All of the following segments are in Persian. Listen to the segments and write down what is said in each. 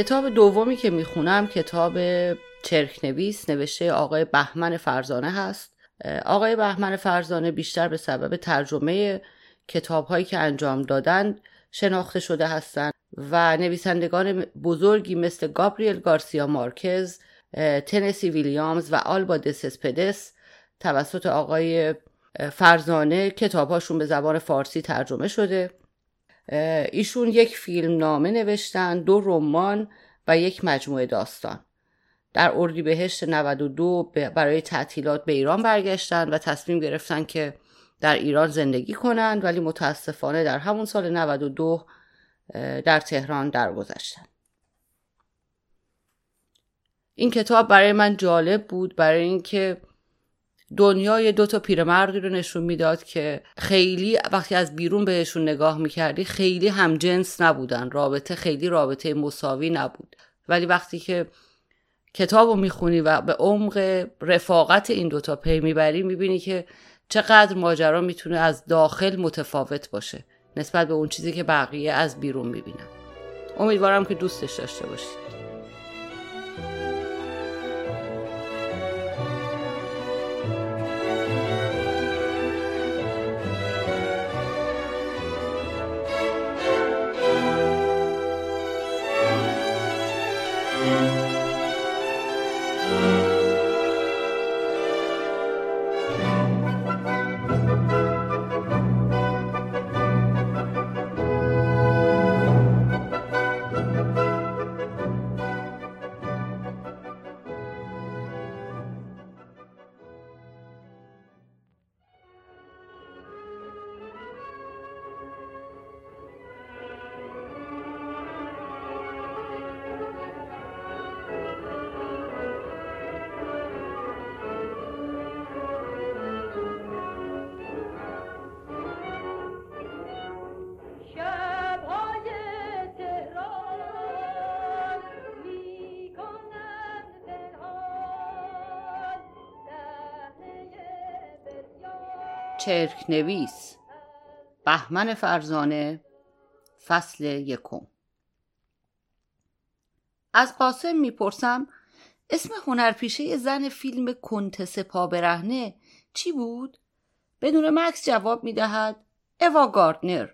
کتاب دومی که می‌خونم کتاب چرکنویس نوشته آقای بهمن فرزانه هست. آقای بهمن فرزانه بیشتر به سبب ترجمه کتاب هایی که انجام دادن شناخته شده هستند و نویسندگان بزرگی مثل گابریل گارسیا مارکز تنسی ویلیامز و آلبا دسسپدس توسط آقای فرزانه کتابهاشون به زبان فارسی ترجمه شده. ایشون یک فیلم نامه نوشتن دو رمان و یک مجموعه داستان. در اردیبهشت 92 برای تعطیلات به ایران برگشتن و تصمیم گرفتن که در ایران زندگی کنند ولی متاسفانه در همون سال 92 در تهران درگذشتن. این کتاب برای من جالب بود برای اینکه دنیای دو تا پیرمردی رو نشون می‌داد که خیلی وقتی از بیرون بهشون نگاه می‌کردی خیلی هم جنس نبودن. رابطه خیلی رابطه مساوی نبود. ولی وقتی که کتاب رو می‌خونی و به عمق رفاقت این دوتا پی می‌بری می‌بینی که چقدر ماجرا می‌تونه از داخل متفاوت باشه. نسبت به اون چیزی که بقیه از بیرون می‌بینن. امیدوارم که دوستش داشته باشید چرک نویس بهمن فرزانه فصل یکم. از قاسم می‌پرسم اسم هنرپیشه زن فیلم کنتس پا برهنه چی بود؟ بدون مکس جواب می‌دهد اوا گاردنر.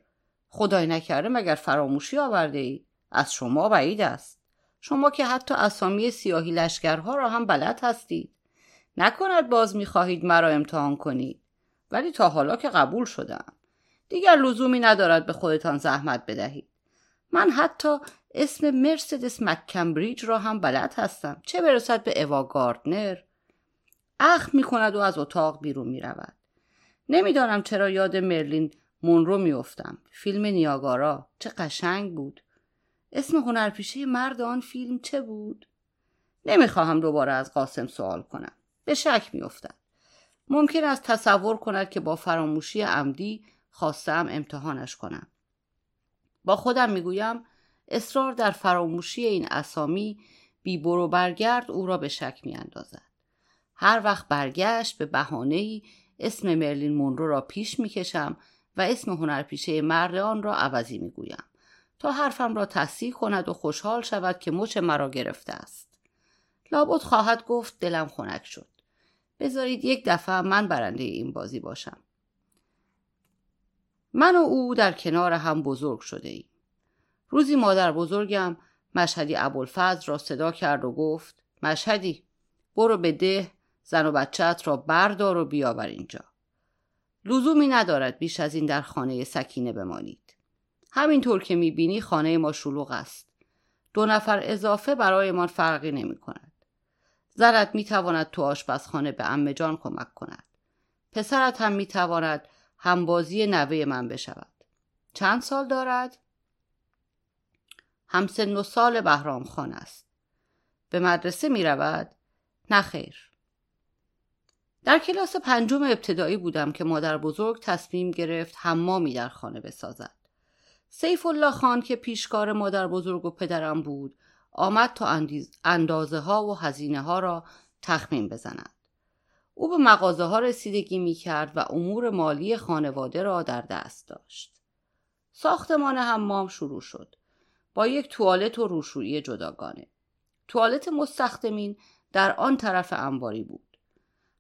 خدای نکرده مگر فراموشی آورده ای؟ از شما بعید است. شما که حتی اسامی سیاهی لشکرها را هم بلد هستید. نکند باز می‌خواهید مرا امتحان کنید. ولی تا حالا که قبول شدم. دیگر لزومی ندارد به خودتان زحمت بدهید. من حتی اسم مرسدس مکمبریج را هم بلد هستم. چه برسد به اوا گاردنر؟ اخ می کند و از اتاق بیرون می رود نمی‌دانم چرا یاد مرلین مونرو میافتم. فیلم نیاگارا. چه قشنگ بود. اسم هنرپیشه مرد آن فیلم چه بود؟ نمی‌خواهم دوباره از قاسم سوال کنم. به شک میافتد. ممکن است تصور کند که با فراموشی عمدی خواستم امتحانش کنم. با خودم می‌گویم اصرار در فراموشی این اسامی بی برو برگرد او را به شک می اندازد. هر وقت برگشت به بهانه‌ای اسم مرلین مونرو را پیش می‌کشم و اسم هنرپیشه مرد آن را عوضی می‌گویم تا حرفم را تصحیح کند و خوشحال شود که مچ مرا گرفته است. لابد خواهد گفت دلم خنک شد. بذارید یک دفعه من برنده این بازی باشم. من و او در کنار هم بزرگ شده ایم. روزی مادر بزرگم مشهدی ابوالفضل را صدا کرد و گفت مشهدی برو به ده زن و بچهت را بردار و بیاور اینجا. لزومی ندارد بیش از این در خانه سکینه بمانید. همینطور که می‌بینی خانه ما شلوغ است. دو نفر اضافه برایمان فرقی نمی کند زنت می‌تواند تو آشپزخانه به امه جان کمک کند. پسرت هم می‌تواند همبازی نوه من بشود. چند سال دارد؟ همسن و سال بهرام خان است. به مدرسه می رود؟ نه خیر. در کلاس پنجم ابتدایی بودم که مادر بزرگ تصمیم گرفت حمامی در خانه بسازد. سیف الله خان که پیشکار مادر بزرگ و پدرم بود آمد تا اندازه ها و هزینه ها را تخمین بزند. او به مغازه ها رسیدگی می کرد و امور مالی خانواده را در دست داشت. ساختمان حمام شروع شد. با یک توالت و روشویی جداگانه توالت مستخدمین در آن طرف انباری بود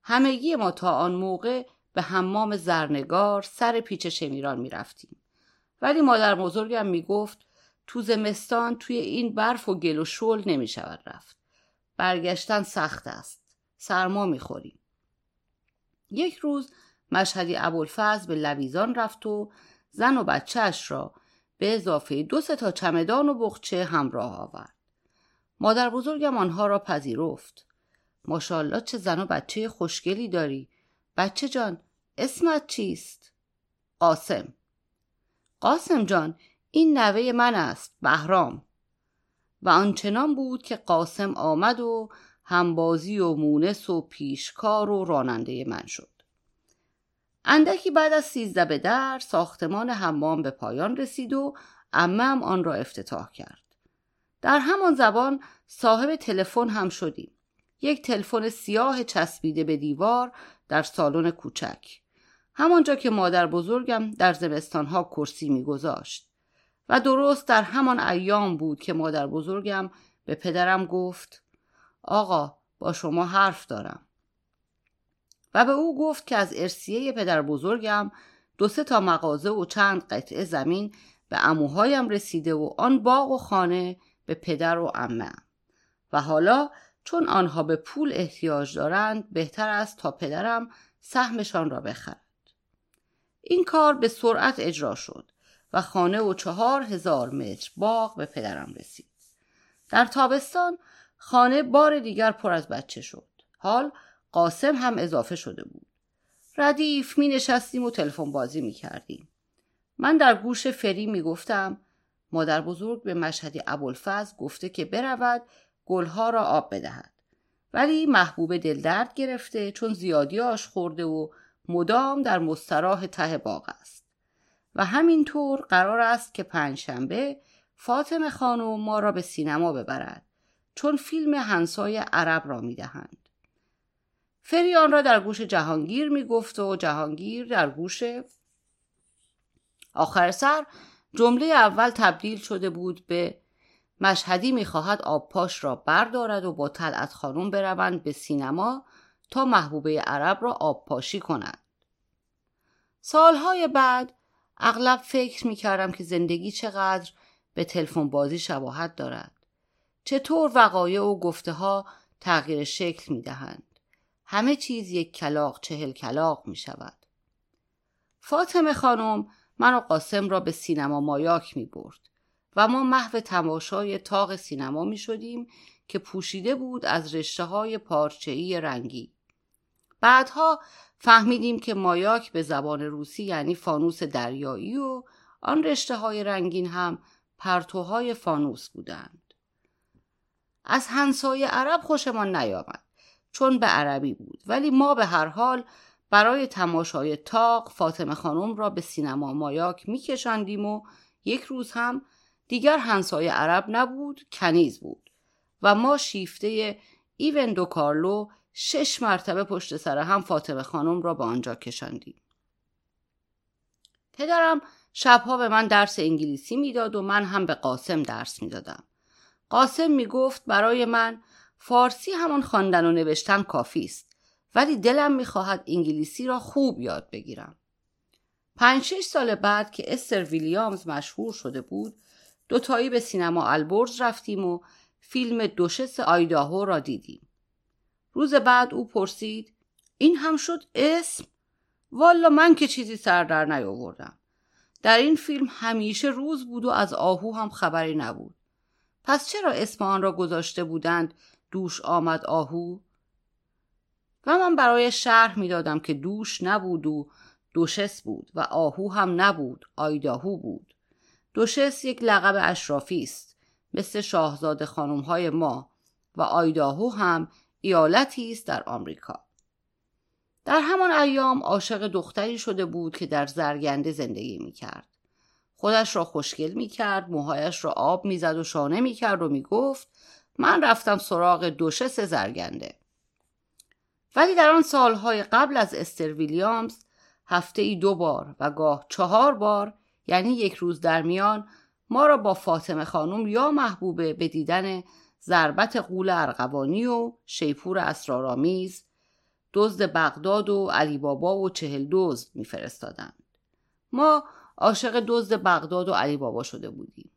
همگی ما تا آن موقع به حمام زرنگار سر پیچ شمیران می رفتیم. ولی مادر بزرگم می گفت تو زمستان توی این برف و گل و شل نمی شود رفت. برگشتن سخت است. سرما می خوریم. یک روز مشهدی ابوالفضل به لویزان رفت و زن و بچهش را به اضافه دو سه تا چمدان و بخچه همراه آورد. مادر بزرگم آنها را پذیرفت. ماشاءالله چه زن و بچه خوشگلی داری. بچه جان اسمت چیست؟ قاسم قاسم جان این نوه من است بهرام. و آنچنان بود که قاسم آمد و همبازی و مونس و پیشکار و راننده من شد. اندکی بعد از سیزده به در ساختمان حمام به پایان رسید و امم آن را افتتاح کرد. در همان زبان صاحب تلفن هم شدیم. یک تلفن سیاه چسبیده به دیوار در سالن کوچک. همانجا که مادر بزرگم در زمستانها کرسی میگذاشت. و درست در همان ایام بود که مادر بزرگم به پدرم گفت آقا با شما حرف دارم. و به او گفت که از ارسیه پدر بزرگم دو سه تا مغازه و چند قطعه زمین به اموهایم رسیده و آن باغ و خانه به پدر و امه و حالا چون آنها به پول احتیاج دارند بهتر است تا پدرم سهمشان را بخرد. این کار به سرعت اجرا شد. و خانه و چهار هزار متر باغ به پدرم رسید در تابستان خانه بار دیگر پر از بچه شد حال قاسم هم اضافه شده بود ردیف می نشستیم و تلفن بازی می کردیم. من در گوش فری می گفتم مادر بزرگ به مشهدی ابوالفضل گفته که برود گلها را آب بدهد. ولی محبوب دلدرد گرفته چون زیادی آش خورده و مدام در مستراح ته باغ است. و همینطور قرار است که پنجشنبه فاطمه خانم ما را به سینما ببرد چون فیلم هنسای عرب را می‌دهند. فریان را در گوش جهانگیر می گفت و جهانگیر در گوش آخر سر جمله اول تبدیل شده بود به مشهدی می‌خواهد آبپاش را بردارد و با طلعت خانم بروند به سینما تا محبوبه عرب را آبپاشی کنند. سالهای بعد اغلب فکر می کردم که زندگی چقدر به تلفن بازی شباهت دارد. چطور وقایع و گفته ها تغییر شکل می دهند. همه چیز یک کلاق چهل کلاق می شود. فاطمه خانم من و قاسم را به سینما مایاک می برد و ما محو تماشای تاق سینما می شدیم که پوشیده بود از رشته های پارچه‌ای رنگی. بعدها فهمیدیم که مایاک به زبان روسی یعنی فانوس دریایی و آن رشته های رنگین هم پرتوهای فانوس بودند. از هنسای عرب خوشمان نیامد چون به عربی بود ولی ما به هر حال برای تماشای تاق فاطمه خانم را به سینما مایاک میکشاندیم و یک روز هم دیگر هنسای عرب نبود کنیز بود و ما شیفته ایون دو کارلو شش مرتبه پشت سر هم فاطمه خانم را به آنجا کشاندیم. پدرم شبها به من درس انگلیسی می‌داد و من هم به قاسم درس می‌دادم. قاسم می‌گفت برای من فارسی همان خواندن و نوشتن کافی است ولی دلم می‌خواهد انگلیسی را خوب یاد بگیرم. پنج شش سال بعد که استر ویلیامز مشهور شده بود دوتایی به سینما البرز رفتیم و فیلم دوشس آیداهو را دیدیم. روز بعد او پرسید این هم شد اسم؟ والا من که چیزی سر در نیاوردم. در این فیلم همیشه روز بود و از آهو هم خبری نبود. پس چرا اسم آن را گذاشته بودند دوش آمد آهو؟ و من برای شرح می‌دادم که دوش نبود و دوشس بود و آهو هم نبود آیداهو بود. دوشس یک لقب اشرافی است مثل شاهزاده خانم های ما و آیداهو هم ایالتی است در آمریکا در همان ایام عاشق دختری شده بود که در زرگنده زندگی می کرد. خودش را خوشگل می کرد، موهایش را آب می زد و شانه می کرد و می گفت من رفتم سراغ دوشس زرگنده. ولی در آن سالهای قبل از استر ویلیامز هفته ای دو بار و گاه چهار بار یعنی یک روز در میان ما را با فاطمه خانم یا محبوبه به دیدن ضربت قول ارغوانی و شیپور اسرارآمیز دزد بغداد و علی بابا و چهل دزد میفرستادند. ما عاشق دزد بغداد و علی بابا شده بودیم.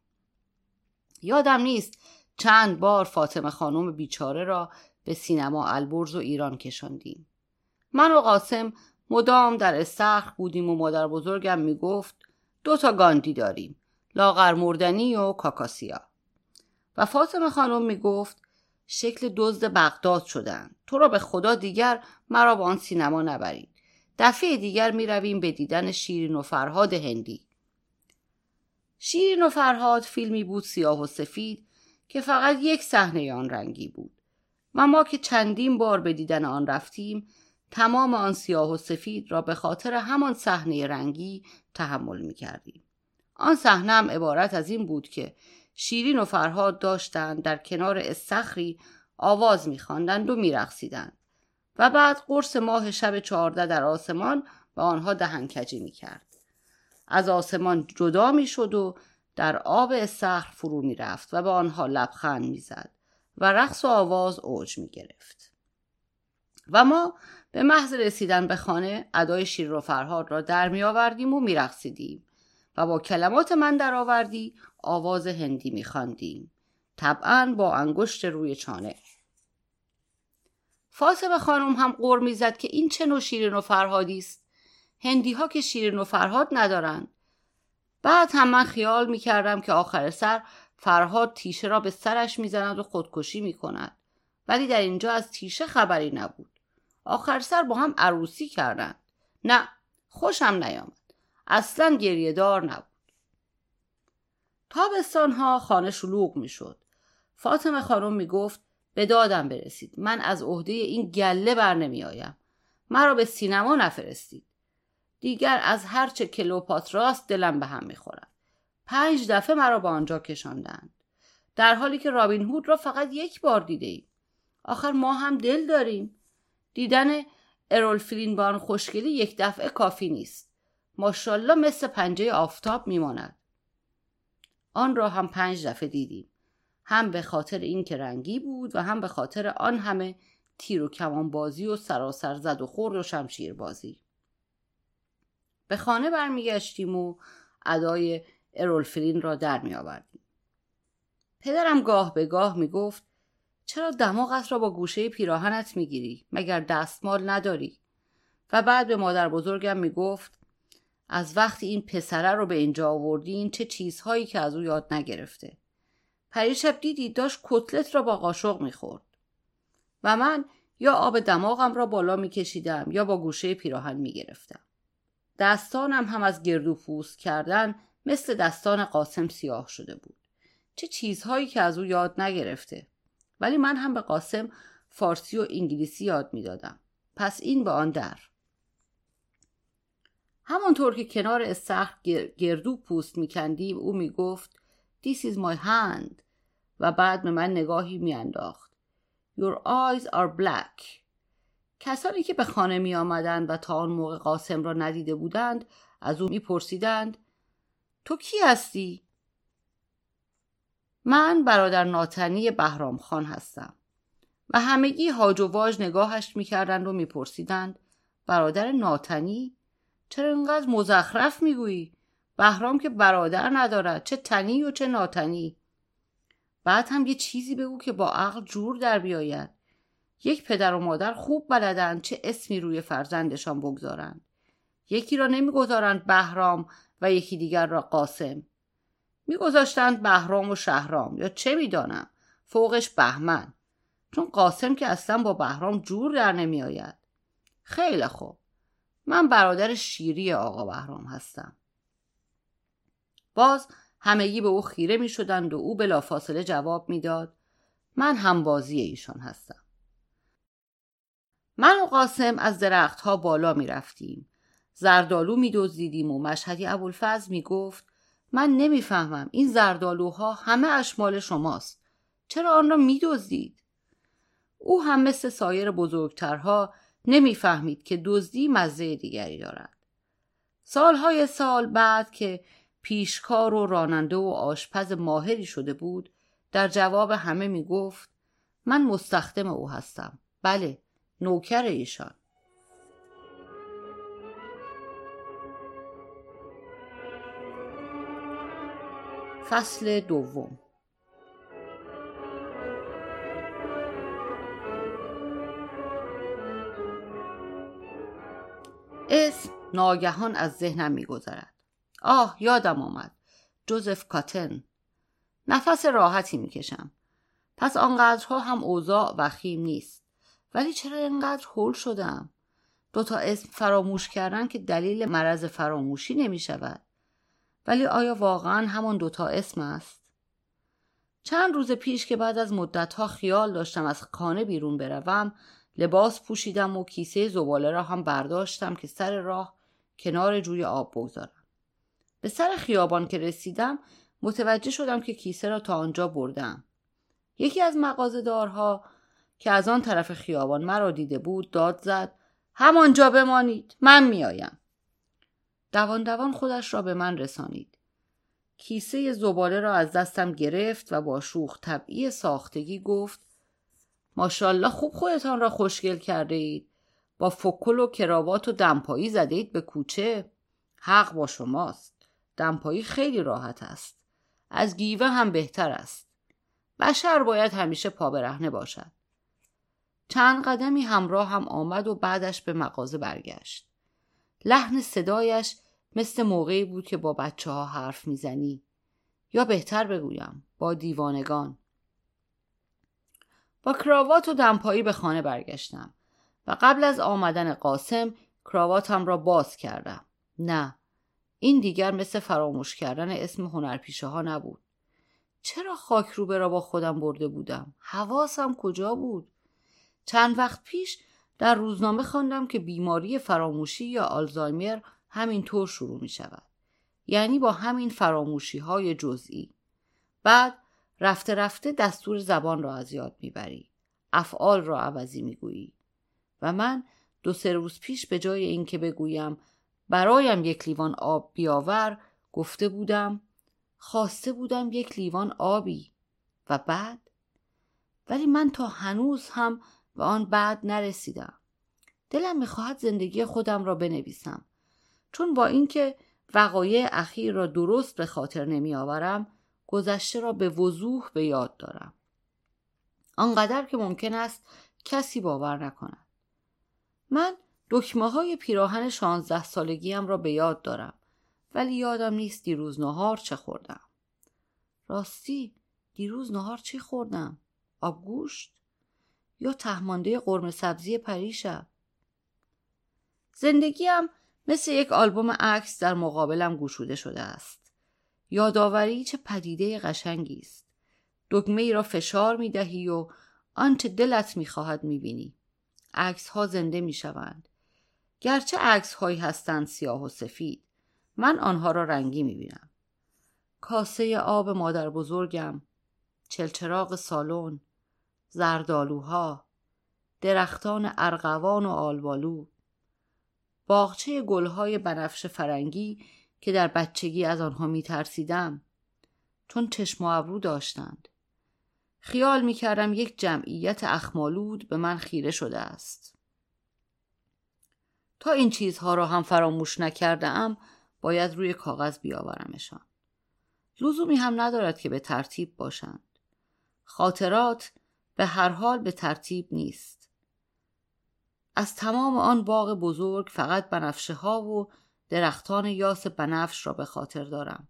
یادم نیست چند بار فاطمه خانم بیچاره را به سینما البرز و ایران کشاندیم. من و قاسم مدام در استخر بودیم و مادر بزرگم می‌گفت دو تا گاندی داریم لاغر مردنی و کاکاسیا. و فاطمه خانم می‌گفت شکل دزد بغداد شدن. تو را به خدا دیگر مرا به آن سینما نبرید. دفعه دیگر می رویم به دیدن شیرین و فرهاد هندی. شیرین و فرهاد فیلمی بود سیاه و سفید که فقط یک صحنه آن رنگی بود. و ما که چندین بار به دیدن آن رفتیم تمام آن سیاه و سفید را به خاطر همان صحنه رنگی تحمل می کردیم. آن صحنه هم عبارت از این بود که شیرین و فرهاد داشتند در کنار استخری آواز میخواندند و میرقصیدند. و بعد قرص ماه شب چهارده در آسمان به آنها دهنکجی می‌کرد. از آسمان جدا می‌شد و در آب استخر فرو می‌رفت و به آنها لبخند می‌زد و رقص و آواز اوج می‌گرفت. و ما به محض رسیدن به خانه ادای شیر و فرهاد را در می آوردیم و میرقصیدیم. و با کلمات من درآوردی آواز هندی میخواندیم طبعا با انگشت روی چانه. فاطمه خانم هم قر می‌زد که این چه نوع شیرین و فرهادی است. هندی ها که شیرین و فرهاد ندارند بعد هم من خیال می‌کردم که آخر سر فرهاد تیشه را به سرش می‌زند و خودکشی می‌کند. ولی در اینجا از تیشه خبری نبود. آخر سر با هم عروسی کردند. نه خوشم نیامد. اصلا گریه دار نبود. تابستان ها خانه شلوغ می‌شد. فاطمه خانم می گفت به دادم برسید. من از عهده این گله بر نمی آیم مرا به سینما نفرستید. دیگر از هرچه کلوپاتراست دلم به هم می‌خورد. پنج دفعه مرا به آنجا کشاندند. در حالی که رابین هود را فقط یک بار دیده ایم. آخر ما هم دل داریم. دیدن ارول با آن خوشگلی یک دفعه کافی نیست. ماشاءالله مثل پنجه آفتاب میماند آن را هم پنج دفعه دیدیم هم به خاطر اینکه رنگی بود و هم به خاطر آن همه تیر و کمان بازی و سراسر زد و خورد و شمشیر بازی به خانه برمیگشتیم و ادای ارولفرین را در می آوردیم. پدرم گاه به گاه می گفت چرا دماغت را با گوشه پیراهنت می گیری؟ مگر دستمال نداری؟ و بعد به مادر بزرگم می گفت از وقتی این پسره رو به اینجا آوردین چه چیزهایی که از او یاد نگرفته. پریشب دیدی داشت کتلت را با قاشق می‌خورد. و من یا آب دماغم را بالا میکشیدم یا با گوشه پیراهن می‌گرفتم. دستانم هم از گردو پوست کردن مثل دستان قاسم سیاه شده بود. چه چیزهایی که از او یاد نگرفته. ولی من هم به قاسم فارسی و انگلیسی یاد می‌دادم. پس این به آن در. همانطور که کنار استخر گردو پوست میکندیم او می‌گفت This is my hand. و بعد به من نگاهی میانداخت. Your eyes are black. کسانی که به خانه می آمدند و تا آن موقع قاسم را ندیده بودند از او میپرسیدند تو کی هستی؟ من برادر ناتنی بهرام خان هستم. و همگی هاج و واج نگاهش می‌کردند و میپرسیدند برادر ناتنی؟ چرا اینقدر مزخرف می‌گویی؟ بهرام که برادر ندارد چه تنی و چه ناتنی. بعد هم یه چیزی بگو که با عقل جور در بیاید. یک پدر و مادر خوب بلدند چه اسمی روی فرزندشان بگذارند. یکی را نمی‌گذارند بهرام و یکی دیگر را قاسم. میگذاشتند بهرام و شهرام. یا چه می‌دانم؟ فوقش بهمن. چون قاسم که اصلا با بهرام جور در نمیآید. خیلی خوب. من برادر شیری آقا بهرام هستم. باز همگی به او خیره می شدند و او بلافاصله جواب می‌داد من هم بازی ایشان هستم. من و قاسم از درختها بالا می رفتیم. زردالو می دزدیدیم و مشهدی ابوالفضل می گفت من نمی‌فهمم این زردالوها همه اشمال شماست. چرا آن را می دزدید؟ او هم مثل سایر بزرگترها نمی‌فهمید که دزدی مزه دیگری دارد. سالهای سال بعد که پیشکار و راننده و آشپز ماهری شده بود در جواب همه می گفت من مستخدم او هستم. بله نوکر ایشان. فصل دوم اسم ناگهان از ذهنم میگذرد. آه یادم آمد. جوزف کاتن. نفس راحتی می‌کشم. پس آنقدرها هم اوضاع وخیم نیست. ولی چرا اینقدر هول شدم؟ دوتا اسم فراموش کردن که دلیل مرض فراموشی نمی شود ولی آیا واقعا همان دوتا اسم است؟ چند روز پیش که بعد از مدتها خیال داشتم از خانه بیرون بروم لباس پوشیدم و کیسه زباله را هم برداشتم که سر راه کنار جوی آب بگذارم. به سر خیابان که رسیدم متوجه شدم که کیسه را تا آنجا بردم. یکی از مغازهدارها که از آن طرف خیابان مرا دیده بود داد زد همانجا بمانید من میآیم. دوان دوان خودش را به من رسانید. کیسه زباله را از دستم گرفت و با شوخ طبعی ساختگی گفت ماشاءالله خوب خودتان را خوشگل کرده اید. با فکل و کراوات و دمپایی زده اید به کوچه. حق با شماست. دمپایی خیلی راحت است. از گیوه هم بهتر است. بشر باید همیشه پا برهنه باشد. چند قدمی همراه هم آمد و بعدش به مغازه برگشت. لحن صدایش مثل موقعی بود که با بچه ها حرف می‌زنی. یا بهتر بگویم با دیوانگان. کراوات و دمپایی به خانه برگشتم و قبل از آمدن قاسم کراواتم را باز کردم. نه این دیگر مثل فراموش کردن اسم هنرپیشه ها نبود. چرا خاک روبه را با خودم برده بودم؟ حواسم کجا بود؟ چند وقت پیش در روزنامه خواندم که بیماری فراموشی یا آلزایمر همینطور شروع می شود یعنی با همین فراموشی های جزئی. بعد رفته رفته دستور زبان را از یاد می‌بری. افعال را عوضی می‌گویی. و من دو سه روز پیش به جای اینکه بگویم برایم یک لیوان آب بیاور گفته بودم خواسته بودم یک لیوان آبی. و بعد؟ ولی من تا هنوز هم به آن بعد نرسیدم. دلم می‌خواهد زندگی خودم را بنویسم. چون با اینکه وقایع اخیر را درست به خاطر نمیآورم گذشته را به وضوح به یاد دارم. آنقدر که ممکن است کسی باور نکند. من دکمه های پیراهن شانزده سالگیم را به یاد دارم ولی یادم نیست دیروز نهار چه خوردم. راستی دیروز نهار چی خوردم؟ آبگوشت یا تهمانده قرم سبزی پریشب؟ زندگیم مثل یک آلبوم عکس در مقابلم گشوده شده است. یادآوری چه پدیده قشنگی است دکمه ای را فشار می دهی و آنچه دلت می خواهد می بینی. عکس ها زنده می شوند. گرچه عکس هایی هستند سیاه و سفید من آنها را رنگی می بینم. کاسه آب مادر بزرگم چلچراغ سالن زردالوها درختان ارغوان و آلبالو باغچه گلهای بنفش فرنگی که در بچگی از آنها می ترسیدم چون چشم و ابرو داشتند. خیال می کردم یک جمعیت اخمالود به من خیره شده است. تا این چیزها را هم فراموش نکرده ام باید روی کاغذ بیاورمشان. لزومی هم ندارد که به ترتیب باشند. خاطرات به هر حال به ترتیب نیست. از تمام آن باغ بزرگ فقط بنفشه ها و درختان یاس بنفش را به خاطر دارم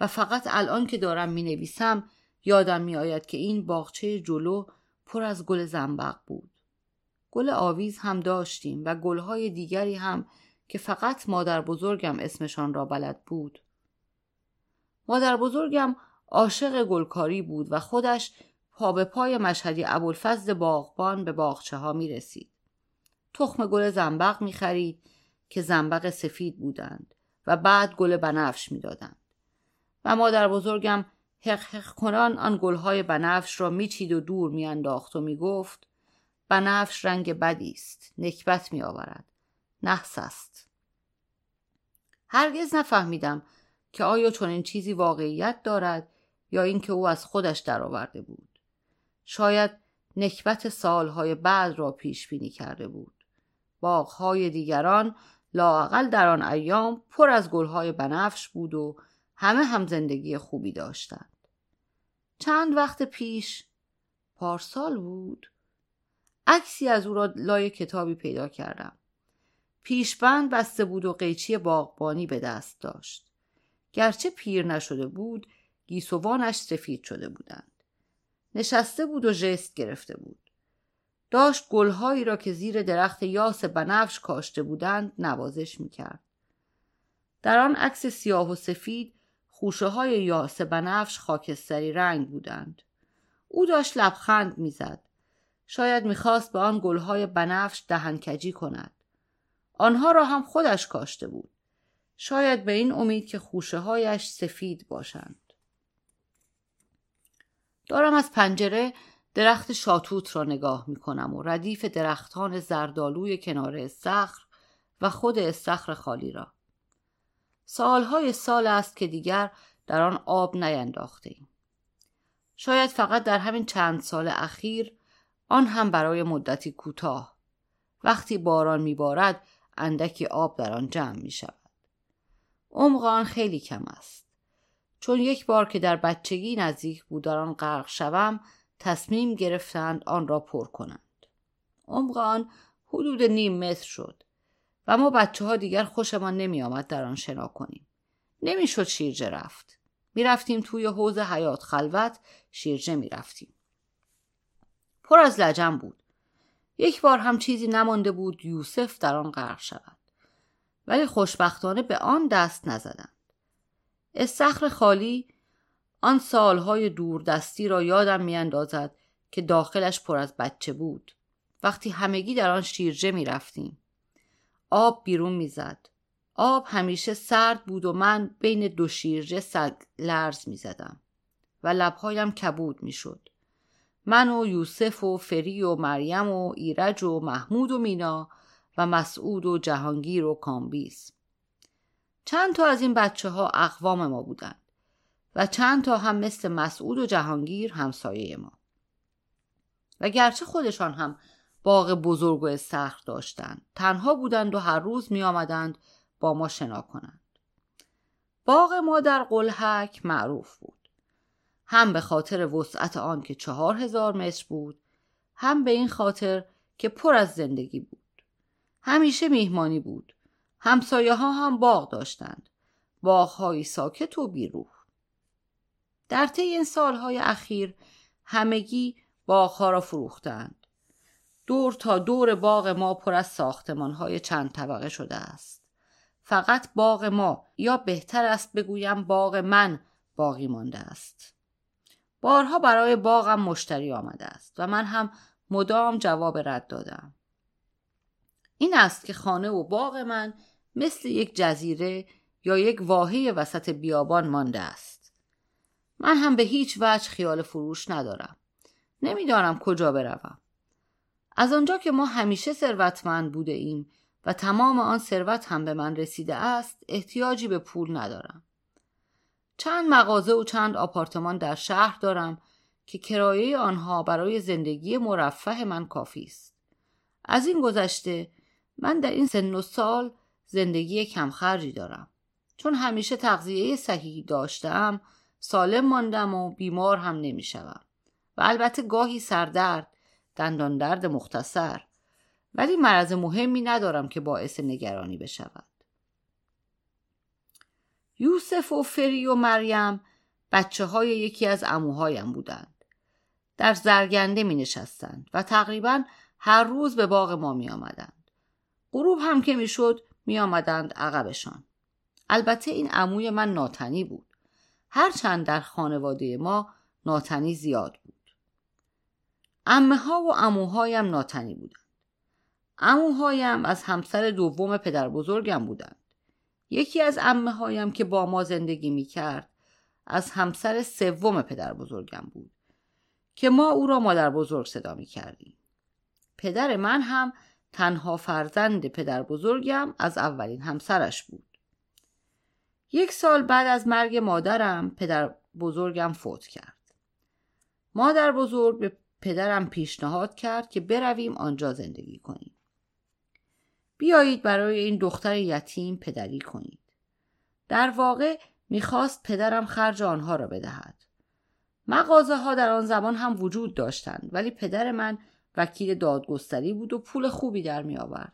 و فقط الان که دارم می نویسم یادم می آید که این باغچه جلو پر از گل زنبق بود. گل آویز هم داشتیم و گلهای دیگری هم که فقط مادر بزرگم اسمشان را بلد بود. مادر بزرگم عاشق گلکاری بود و خودش پا به پای مشهدی ابوالفضل باغبان به باغچه ها می رسید. تخم گل زنبق می خرید که زنبق سفید بودند و بعد گل بنفش می دادند. و مادر بزرگم حق حق کنان آن گلهای بنفش را میچید و دور میانداخت و می‌گفت بنفش رنگ بدی است نکبت میآورد نحس است. هرگز نفهمیدم که آیا چنین چیزی واقعیت دارد یا اینکه او از خودش درآورده بود. شاید نکبت سالهای بعد را پیش بینی کرده بود. باغهای دیگران لااقل در آن ایام پر از گلهای بنفش بود و همه هم زندگی خوبی داشتند. چند وقت پیش پارسال بود. عکسی از او را لای کتابی پیدا کردم. پیشبند بسته بود و قیچی باغبانی به دست داشت. گرچه پیر نشده بود گیسوانش سفید شده بودند. نشسته بود و ژست گرفته بود. داشت گلهایی را که زیر درخت یاس بنفش کاشته بودند نوازش می‌کرد. در آن عکس سیاه و سفید خوشه های یاس بنفش خاکستری رنگ بودند. او داشت لبخند می‌زد. شاید می‌خواست به آن گلهای بنفش دهنکجی کند. آنها را هم خودش کاشته بود. شاید به این امید که خوشه هایش سفید باشند. دارم از پنجره درخت شاتوت را نگاه می کنم و ردیف درختان زردالوی کنار استخر و خود استخر خالی را. سالهای سال است که دیگر در آن آب نینداخته ایم. شاید فقط در همین چند سال اخیر آن هم برای مدتی کوتاه وقتی باران میبارد اندکی آب در آن جمع می شود. عمق آن خیلی کم است. چون یک بار که در بچگی نزدیک بود در آن غرق شوم تصمیم گرفتند آن را پر کنند. عمق آن حدود نیم متر شد و ما بچه ها دیگر خوشمان نمی آمد در آن شنا کنیم. نمی‌شد شیرجه رفت. می رفتیم توی حوز حیات خلوت شیرجه می رفتیم پر از لجن بود. یک بار هم چیزی نمانده بود یوسف در آن غرق شود. ولی خوشبختانه به آن دست نزدند. استخر خالی آن سالهای دوردستی را یادم میاندازد که داخلش پر از بچه بود وقتی همگی در آن شیرجه می رفتیم. آب بیرون می‌زد. آب همیشه سرد بود و من بین دو شیرجه سگ لرز می زدم و لبهایم کبود می شد. من و یوسف و فری و مریم و ایرج و محمود و مینا و مسعود و جهانگیر و کامبیز چند تا از این بچه ها اقوام ما بودند و چند تا هم مثل مسعود و جهانگیر همسایه ما. و گرچه خودشان هم باغ بزرگ و استخر داشتند. تنها بودند و هر روز می آمدند با ما شنا کنند. باغ ما در قلحک معروف بود. هم به خاطر وسعت آن که چهار هزار متر بود هم به این خاطر که پر از زندگی بود. همیشه میهمانی بود. همسایه ها هم باغ داشتند. باغهایی ساکت و بیروح. در طی این سالهای اخیر همگی باغها را فروختند. دور تا دور باغ ما پر از ساختمان های چند طبقه شده است. فقط باغ ما یا بهتر است بگویم باغ من باقی مانده است. بارها برای باغم مشتری آمده است و من هم مدام جواب رد دادم. این است که خانه و باغ من مثل یک جزیره یا یک واحه وسط بیابان مانده است. من هم به هیچ وجه خیال فروش ندارم. نمی‌دانم کجا بروم. از آنجا که ما همیشه ثروتمند بوده ایم و تمام آن ثروت هم به من رسیده است احتیاجی به پول ندارم. چند مغازه و چند آپارتمان در شهر دارم که کرایه آنها برای زندگی مرفه من کافی است. از این گذشته من در این سن و سال زندگی کمخرجی دارم. چون همیشه تغذیه صحیحی داشتم سالم ماندم و بیمار هم نمی‌شوم و البته گاهی سردرد دندان درد مختصر ولی مرض مهمی ندارم که باعث نگرانی بشود یوسف و فری و مریم بچه های یکی از اموهایم بودند در زرگنده می نشستند و تقریبا هر روز به باغ ما می آمدند. غروب هم که می شد می آمدند عقبشان. البته این عموی من ناتنی بود. هرچند در خانواده ما ناتنی زیاد بود. امه ها و اموهایم ناتنی بودند. اموهایم از همسر دوم پدر بزرگم بودند. یکی از امه هایم که با ما زندگی می کرد از همسر سوم پدر بزرگم بود که ما او را مادر بزرگ صدا می کردیم. پدر من هم تنها فرزند پدر بزرگم از اولین همسرش بود. یک سال بعد از مرگ مادرم پدر بزرگم فوت کرد. مادر بزرگ به پدرم پیشنهاد کرد که برویم آنجا زندگی کنیم. بیایید برای این دختر یتیم پدری کنید. در واقع می‌خواست پدرم خرج آنها را بدهد. مغازه ها در آن زمان هم وجود داشتند ولی پدر من وکیل دادگستری بود و پول خوبی در می آورد.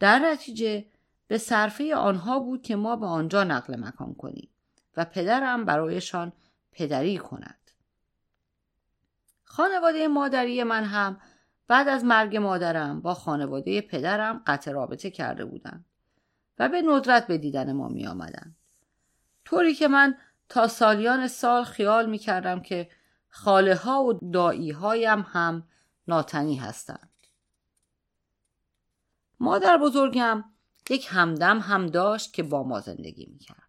در نتیجه به صرفه آنها بود که ما به آنجا نقل مکان کنیم و پدرم برایشان پدری کند. خانواده مادری من هم بعد از مرگ مادرم با خانواده پدرم قطع رابطه کرده بودند و به ندرت به دیدن ما می آمدن. طوری که من تا سالیان سال خیال می کردم که خاله ها و دایی هایم هم ناتنی هستند. مادر بزرگم یک همدم هم داشت که با ما زندگی می کرد.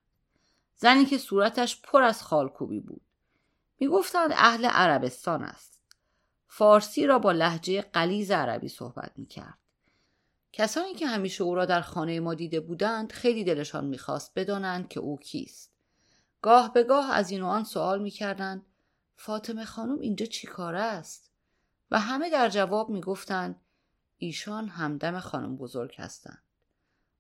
زنی که صورتش پر از خالکوبی بود. می گفتند اهل عربستان است. فارسی را با لحجه قلیز عربی صحبت می کرد. کسانی که همیشه او را در خانه ما دیده بودند خیلی دلشان می‌خواست بدانند که او کیست. گاه به گاه از این و آن سوال می‌کردند فاطمه خانم اینجا چی کاره است؟ و همه در جواب می‌گفتند ایشان همدم خانم بزرگ هستند.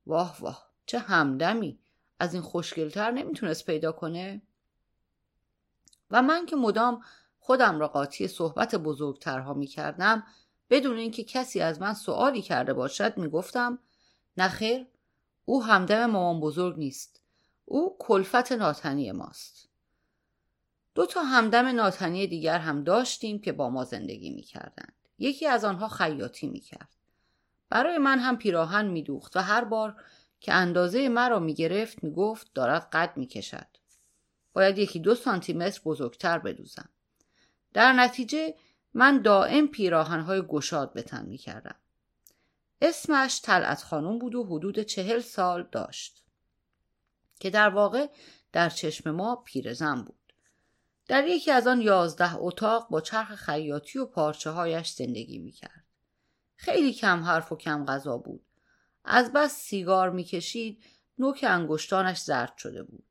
واه واه. چه همدمی. از این خوشگلتر نمی‌تونست پیدا کنه؟ و من که مدام خودم را قاطی صحبت بزرگترها می‌کردم بدون اینکه کسی از من سوالی کرده باشد می‌گفتم نخیر او همدم مامان بزرگ نیست. او کلفت ناتنی ماست. دو تا همدم ناتنی دیگر هم داشتیم که با ما زندگی می‌کردند. یکی از آنها خیاطی می‌کرد. برای من هم پیراهن میدوخت و هر بار که اندازه مرا می‌گرفت می‌گفت دارد قد می‌کشد باید یکی دو سانتی متر بزرگتر بدوزم در نتیجه من دائم پیراهنهای گشاد به تن می کردم. اسمش طلعت خانم بود و حدود چهل سال داشت که در واقع در چشم ما پیرزن بود. در یکی از آن یازده اتاق با چرخ خیاطی و پارچه هایش زندگی می کرد. خیلی کم حرف و کم غذا بود. از بس سیگار می کشید نوک انگشتانش زرد شده بود.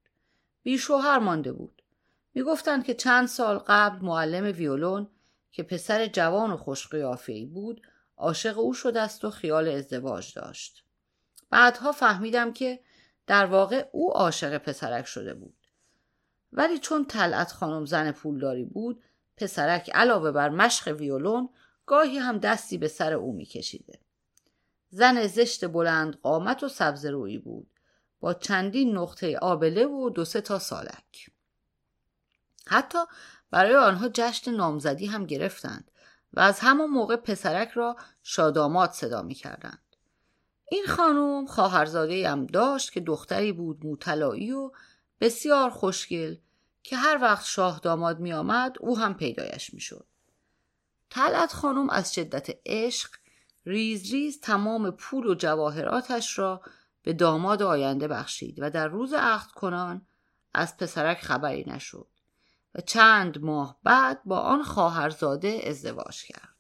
بیشوهر مانده بود. می گفتند که چند سال قبل معلم ویولون که پسر جوان و خوش بود عاشق او شده است و خیال ازدواج داشت. بعدها فهمیدم که در واقع او عاشق پسرک شده بود. ولی چون طلعت خانم زن پولداری بود پسرک علاوه بر مشق ویولون گاهی هم دستی به سر او میکشیده. زن زشت بلند قامت و سبز روی بود با چندین نقطه آبله و دو سه تا سالک. حتی برای آنها جشن نامزدی هم گرفتند و از همان موقع پسرک را شادامات صدا می کردند. این خانم خواهرزاده هم داشت که دختری بود موطلایی و بسیار خوشگل که هر وقت شاه داماد می آمد او هم پیدایش می شد. طلعت خانم از شدت عشق ریز ریز تمام پول و جواهراتش را به داماد آینده بخشید و در روز عقد کنان از پسرک خبری نشد. و چند ماه بعد با آن خواهرزاده ازدواج کرد.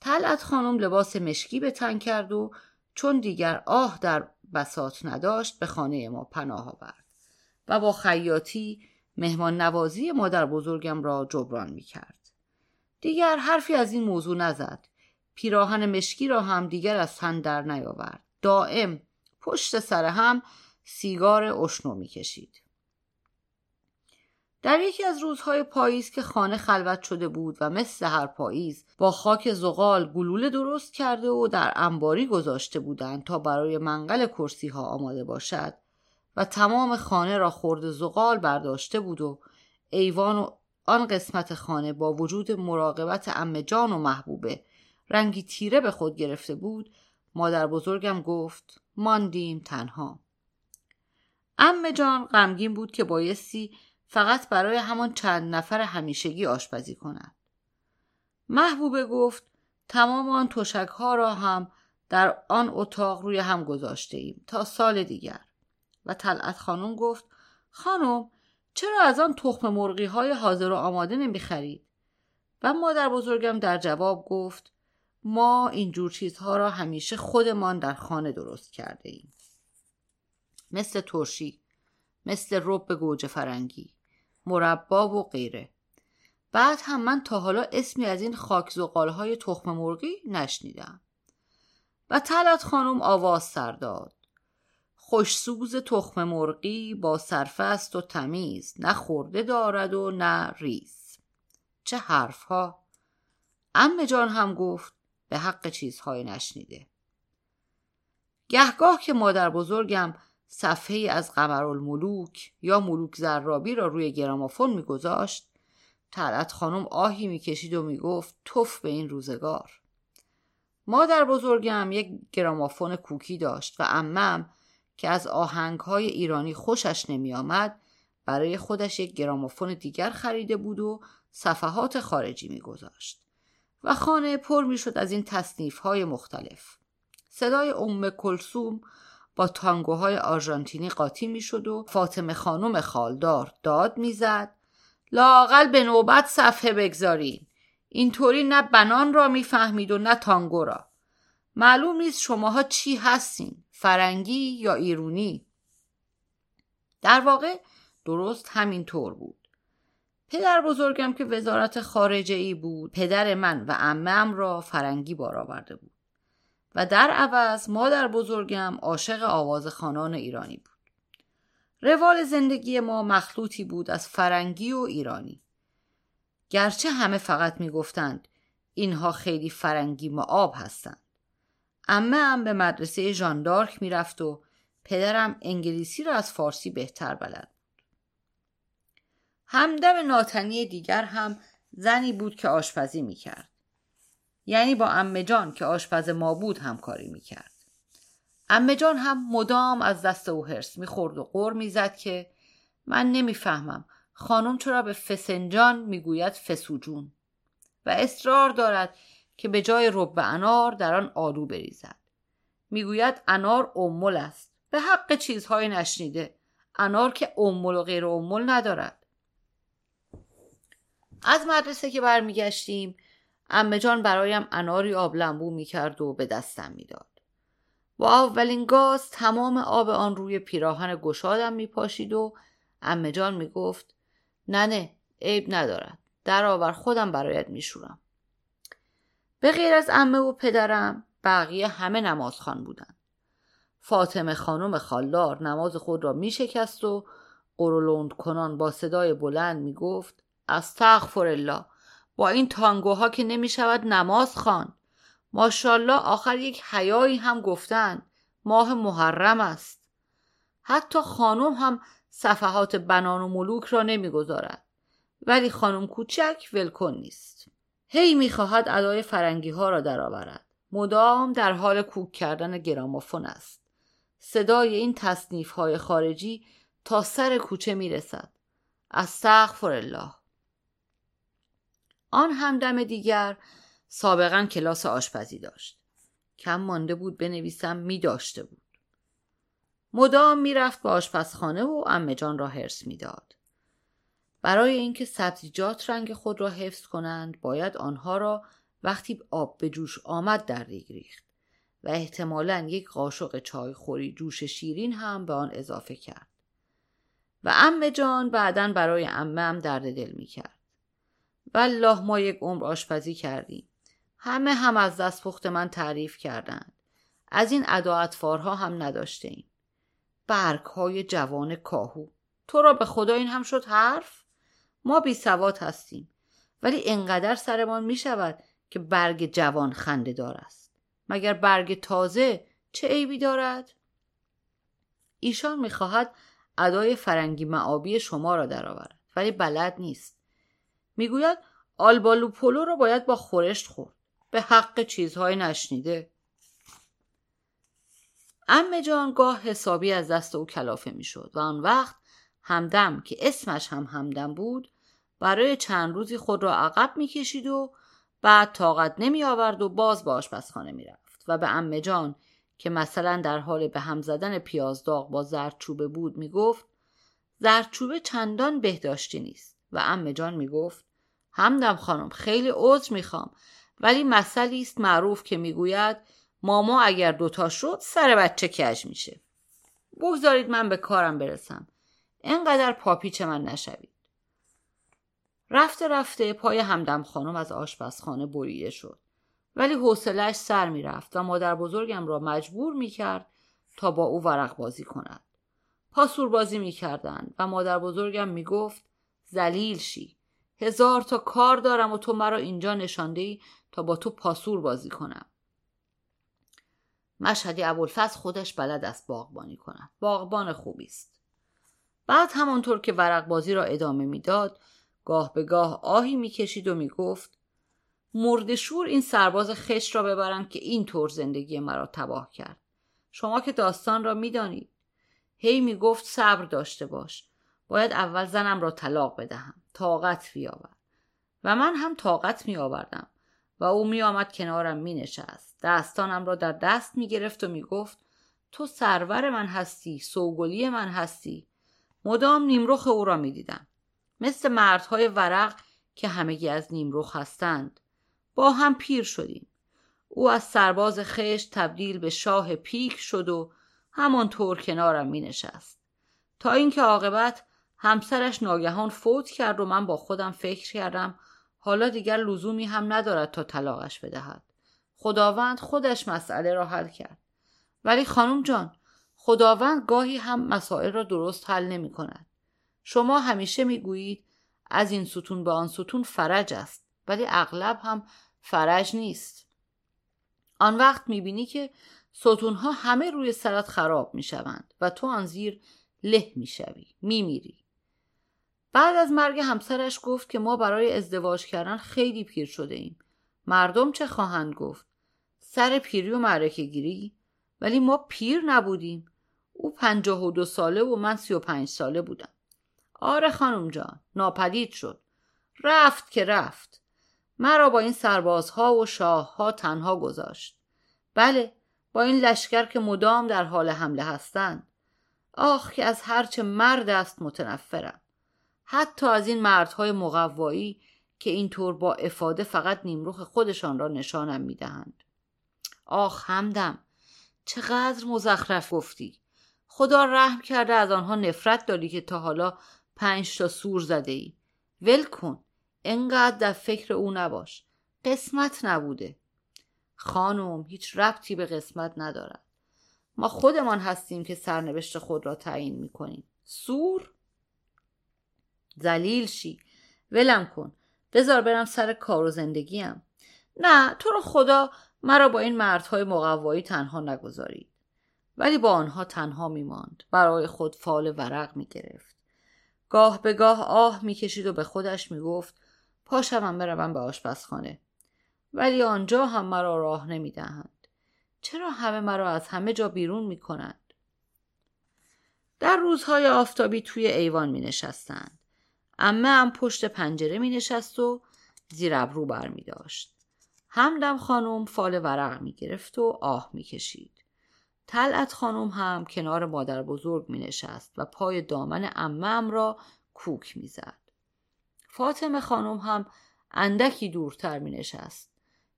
طلعت خانم لباس مشکی به تن کرد و چون دیگر آه در بسات نداشت به خانه ما پناه آورد و با خیاطی مهمان نوازی مادر بزرگم را جبران می کرد. دیگر حرفی از این موضوع نزد. پیراهن مشکی را هم دیگر از تن در نیاورد. دائم پشت سر هم سیگار اشنو می کشید. در یکی از روزهای پاییز که خانه خلوت شده بود و مثل هر پاییز با خاک زغال گلوله درست کرده و در انباری گذاشته بودند تا برای منقل کرسی ها آماده باشد و تمام خانه را خورد زغال برداشته بود و ایوان و آن قسمت خانه با وجود مراقبت ام جان و محبوبه. رنگی تیره به خود گرفته بود. مادر بزرگم گفت ماندیم تنها. ام جان غمگین بود که بایستی فقط برای همان چند نفر همیشگی آشپزی کند. محبوبه گفت تمام آن تشک ها را هم در آن اتاق روی هم گذاشته ایم تا سال دیگر. و طلعت خانم گفت خانم چرا از آن تخم مرغی های حاضر و آماده نمی خرید؟ و مادر بزرگم در جواب گفت ما اینجور چیزها را همیشه خودمان در خانه درست کرده ایم. مثل ترشی مثل رب گوجه فرنگی مربا و غیره بعد هم من تا حالا اسمی از این خاک های تخم مرغی نشنیدم و تلت خانم آواز سر داد خوشسوز تخم مرغی با سرفست و تمیز نه خورده دارد و نه ریز. چه حرفها. ام جان هم گفت به حق چیزهای نشنیده. گهگاه که مادر بزرگم صفحه از قمرالملوک یا ملوک زرابی را روی گرامافون میگذاشت طلعت خانم آهی می‌کشید و می‌گفت توف به این روزگار. مادر بزرگم یک گرامافون کوکی داشت و امم که از آهنگهای ایرانی خوشش نمیآمد برای خودش یک گرامافون دیگر خریده بود و صفحات خارجی میگذاشت و خانه پر می‌شد از این تصنیف های مختلف. صدای ام کلسوم با تانگوهای آرژانتینی قاطی می‌شد و فاطمه خانم خالدار داد می‌زد لاقل به نوبت صفحه بگذارین. اینطوری نه بنان را می‌فهمید و نه تانگو را. معلوم نیست شماها چی هستین. فرنگی یا ایرونی؟ در واقع درست همین طور بود. پدر بزرگم که وزارت خارجه ای بود پدر من و امم را فرنگی بار آورده بود و در عوض مادر بزرگم عاشق آواز خانان ایرانی بود. روال زندگی ما مخلوطی بود از فرنگی و ایرانی. گرچه همه فقط می‌گفتند اینها خیلی فرنگی معاب هستند. امه هم به مدرسه ژاندارک می‌رفت و پدرم انگلیسی را از فارسی بهتر بلد بود. همدم ناتنی دیگر هم زنی بود که آشپزی می‌کرد. یعنی با امه جان که آشپز ما بود همکاری می‌کرد. امه جان هم مدام از دست او هرس می‌خورد و قور می‌زد که من نمی‌فهمم خانم چرا به فسنجان می‌گوید فسوجون و اصرار دارد که به جای رب انار در آن آلو بریزد. می‌گوید انار امول است. به حق چیزهای نشنیده. انار که امول و غیر امول ندارد. از مدرسه که برمیگشتیم امه جان برایم اناری آب لنبو می‌کرد و به دستم می‌داد. با اولین گاز تمام آب آن روی پیراهن گشادم میپاشید و امه جان می‌گفت نه نه عیب ندارد. در آور خودم برایت میشورم. به غیر از امه و پدرم بقیه همه نمازخان بودند فاطمه خانم خالدار نماز خود را می شکست و قرولند کنان با صدای بلند می گفت استغفر الله با این تانگوها که نمی شود نماز خان ماشالله آخر یک حیایی هم گفتند ماه محرم است. حتی خانم هم صفحات بنان و ملوک را نمی‌گذارد. ولی خانم کوچک ولکن نیست. هی می‌خواهد ادای فرنگی ها را درآورد. مدام در حال کوک کردن گرامافون است. صدای این تصنیف های خارجی تا سر کوچه می‌رسد. استغفر الله. آن همدم دیگر سابقا کلاس آشپزی داشت. کم مانده بود بنویسم می داشته بود. مدام می‌رفت به آشپزخانه و امه جان را حرس می‌داد. برای اینکه سبزیجات رنگ خود را حفظ کنند باید آنها را وقتی آب به جوش آمد در ریگ ریخت و احتمالا یک قاشق چای خوری جوش شیرین هم به آن اضافه کرد. و امه جان بعدا برای امه هم درد دل می کرد والله ما یک عمر آشپزی کردیم. همه هم از دست پخت من تعریف کردند. از این ادا هم نداشته ایم برگ های جوان کاهو. تو را به خدا این هم شد حرف؟ ما بی سواد هستیم. ولی انقدر سرمان می شود که برگ جوان خنده دار است. مگر برگ تازه چه عیبی دارد؟ ایشان می‌خواهد ادای فرنگی معابی شما را درآورد ولی بلد نیست. می‌گوید آلبالو پلو را باید با خورشت خورد. به حق چیزهای نشنیده. ام جان گاه حسابی از دست او کلافه می‌شد و آن وقت همدم که اسمش هم همدم بود برای چند روزی خود را عقب می‌کشید و بعد طاقت نمی آورد و باز به آشپزخانه می‌رفت. و به ام جان که مثلا در حال به هم زدن پیازداغ با زردچوبه بود می‌گفت زردچوبه چندان بهداشتی نیست. و ام جان می‌گفت همدم خانم خیلی عذر می‌خوام ولی مسئله است معروف که می‌گوید ماما اگر دوتا شد سر بچه کج میشه. بگذارید من به کارم برسم. انقدر پاپیچ من نشوید. رفته رفته پای همدم خانم از آشپزخانه بریده شد. ولی حوصلش سر می‌رفت و مادر بزرگم را مجبور می‌کرد تا با او ورق بازی کند. پاسور بازی می‌کردند و مادر بزرگم می‌گفت زلیل شی. هزار تا کار دارم و تو مرا اینجا نشانده ای تا با تو پاسور بازی کنم. مشهدی ابوالفضل خودش بلد است باغبانی کند. باغبان خوبی است. بعد همانطور که ورق بازی را ادامه می‌داد گاه به گاه آهی می‌کشید و می‌گفت مردشور این سرباز خش را ببرند که این طور زندگی مرا تباه کرد. شما که داستان را می‌دانید. هی می‌گفت صبر داشته باش. باید اول زنم را طلاق بدهم. طاقت بیاور. و من هم طاقت می آوردم و او می آمد کنارم می نشست دستانم را در دست می گرفت و می گفت تو سرور من هستی سوگلی من هستی. مدام نیمرخ او را می دیدم مثل مردهای ورق که همگی از نیمرخ هستند. با هم پیر شدیم. او از سرباز خش تبدیل به شاه پیک شد و همانطور کنارم می نشست تا اینکه عاقبت همسرش ناگهان فوت کرد و من با خودم فکر کردم حالا دیگر لزومی هم ندارد تا طلاقش بدهد. خداوند خودش مسئله را حل کرد. ولی خانم جان خداوند گاهی هم مسائل را درست حل نمی کند شما همیشه می گویید از این ستون به آن ستون فرج است ولی اغلب هم فرج نیست. آن وقت می بینی که ستونها همه روی سرت خراب می شوند و تو آن زیر له می شوی می میری بعد از مرگ همسرش گفت که ما برای ازدواج کردن خیلی پیر شده ایم. مردم چه خواهند گفت؟ سر پیری و معرکه گیری ولی ما پیر نبودیم. پنجاه و دو ساله و من سی و پنج ساله بودم. آره خانم جان ناپدید شد. رفت که رفت. مرا با این سربازها و شاهها تنها گذاشت. بله با این لشکر که مدام در حال حمله هستند. آخ که از هرچه مرد است متنفرم. حتی از این مردهای مقوایی که اینطور با افاده فقط نیمروخ خودشان را نشانم می‌دهند. آخ همدم چقدر مزخرف گفتی. خدا رحم کرده از آنها نفرت داری که تا حالا پنج تا سور زده ای ول کن. انقدر در فکر او نباش. قسمت نبوده. خانم هیچ ربطی به قسمت ندارد. ما خودمان هستیم که سرنوشت خود را تعیین می‌کنیم. سور؟ ذلیل شی. ولم کن. بذار برم سر کار و زندگیم. نه تو رو خدا مرا با این مردهای مقوایی تنها نگذارید ولی با آنها تنها میماند برای خود فال ورق می‌گرفت گاه به گاه آه می‌کشید و به خودش می‌گفت پاشم بروم به آشپزخانه ولی آنجا هم مرا راه نمی‌دهند چرا همه مرا از همه جا بیرون می‌کنند در روزهای آفتابی توی ایوان می نشستند. امه هم پشت پنجره می نشست و زیر ابرو بر می داشت. همدم خانم فال ورق می گرفت و آه می کشید. طلعت خانم هم کنار مادر بزرگ می نشست و پای دامن امم را کوک می زد. فاطمه خانم هم اندکی دورتر می نشست.